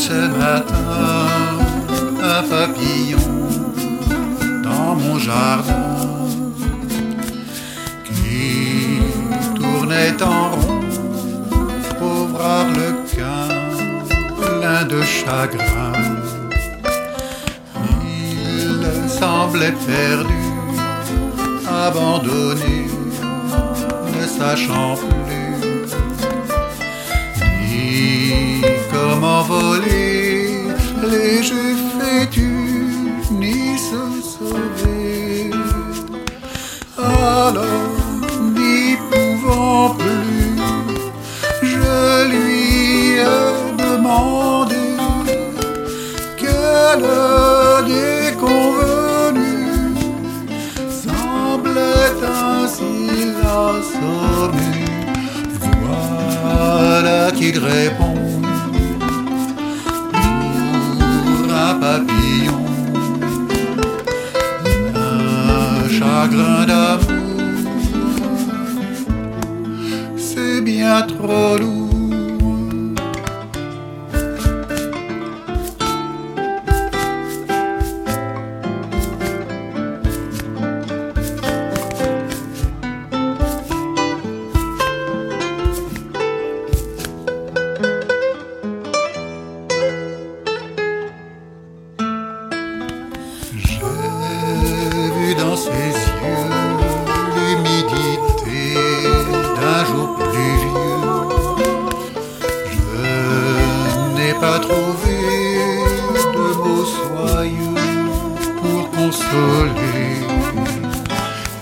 ce matin un papillon dans mon jardin qui tournait en rond, pauvre harlequin, plein de chagrin. Il semblait perdu, abandonné, ne sachant plus comment voler les fêtus, ni se sauver. Alors, n'y pouvant plus, je lui ai demandé quel déconvenu semblait ainsi l'assommer. Voilà qu'il répond bien trop lourd. J'ai vu dans ses yeux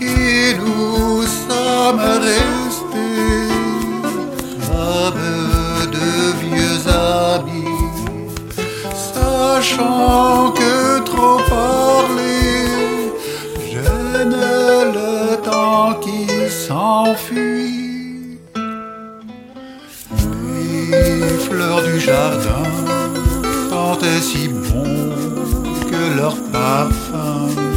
Et nous sommes restés comme de vieux amis sachant que trop parler gêne le temps qui s'enfuit. Les fleurs du jardin sentaient si bon leur parfum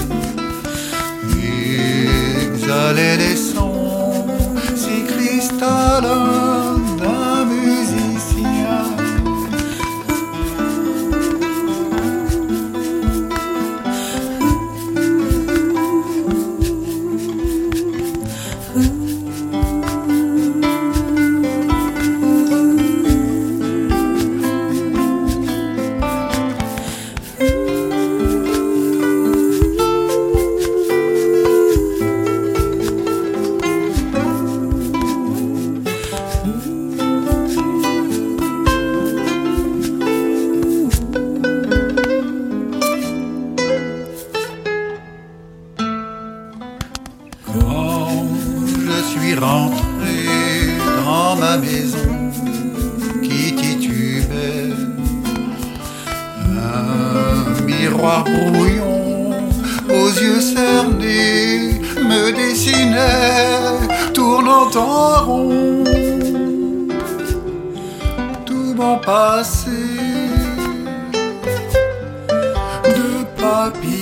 suis rentré dans ma maison qui titubait, un miroir brouillon aux yeux cernés me dessinait tournant en rond. Tout mon passé de papillon